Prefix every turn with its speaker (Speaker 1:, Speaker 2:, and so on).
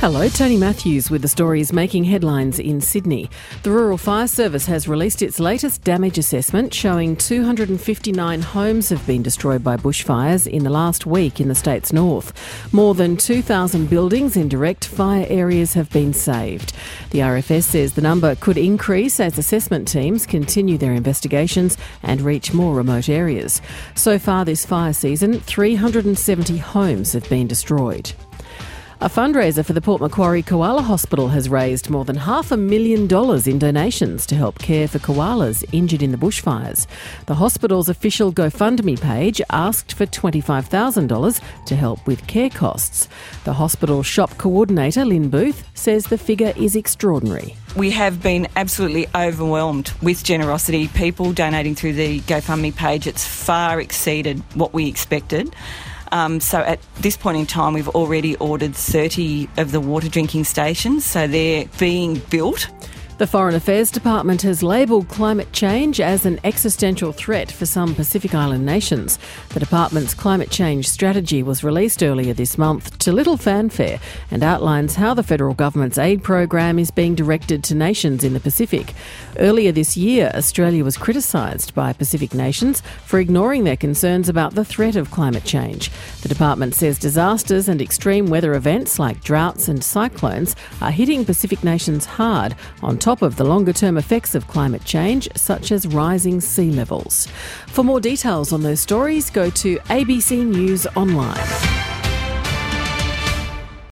Speaker 1: Hello, Tony Matthews with the stories making headlines in Sydney. The Rural Fire Service has released its latest damage assessment showing 259 homes have been destroyed by bushfires in the last week in the state's north. More than 2,000 buildings in direct fire areas have been saved. The RFS says the number could increase as assessment teams continue their investigations and reach more remote areas. So far this fire season, 370 homes have been destroyed. A fundraiser for the Port Macquarie Koala Hospital has raised more than half a million dollars in donations to help care for koalas injured in the bushfires. The hospital's official GoFundMe page asked for $25,000 to help with care costs. The hospital shop coordinator, Lynn Booth, says the figure is extraordinary.
Speaker 2: We have been absolutely overwhelmed with generosity. People donating through the GoFundMe page, it's far exceeded what we expected. Um, so at this point in time, we've already ordered 30 of the water drinking stations, so they're being built.
Speaker 1: The Foreign Affairs Department has labelled climate change as an existential threat for some Pacific Island nations. The department's climate change strategy was released earlier this month to little fanfare and outlines how the federal government's aid program is being directed to nations in the Pacific. Earlier this year, Australia was criticised by Pacific nations for ignoring their concerns about the threat of climate change. The department says disasters and extreme weather events like droughts and cyclones are hitting Pacific nations hard on top top of the longer term effects of climate change, such as rising sea levels. For more details on those stories, go to ABC News Online.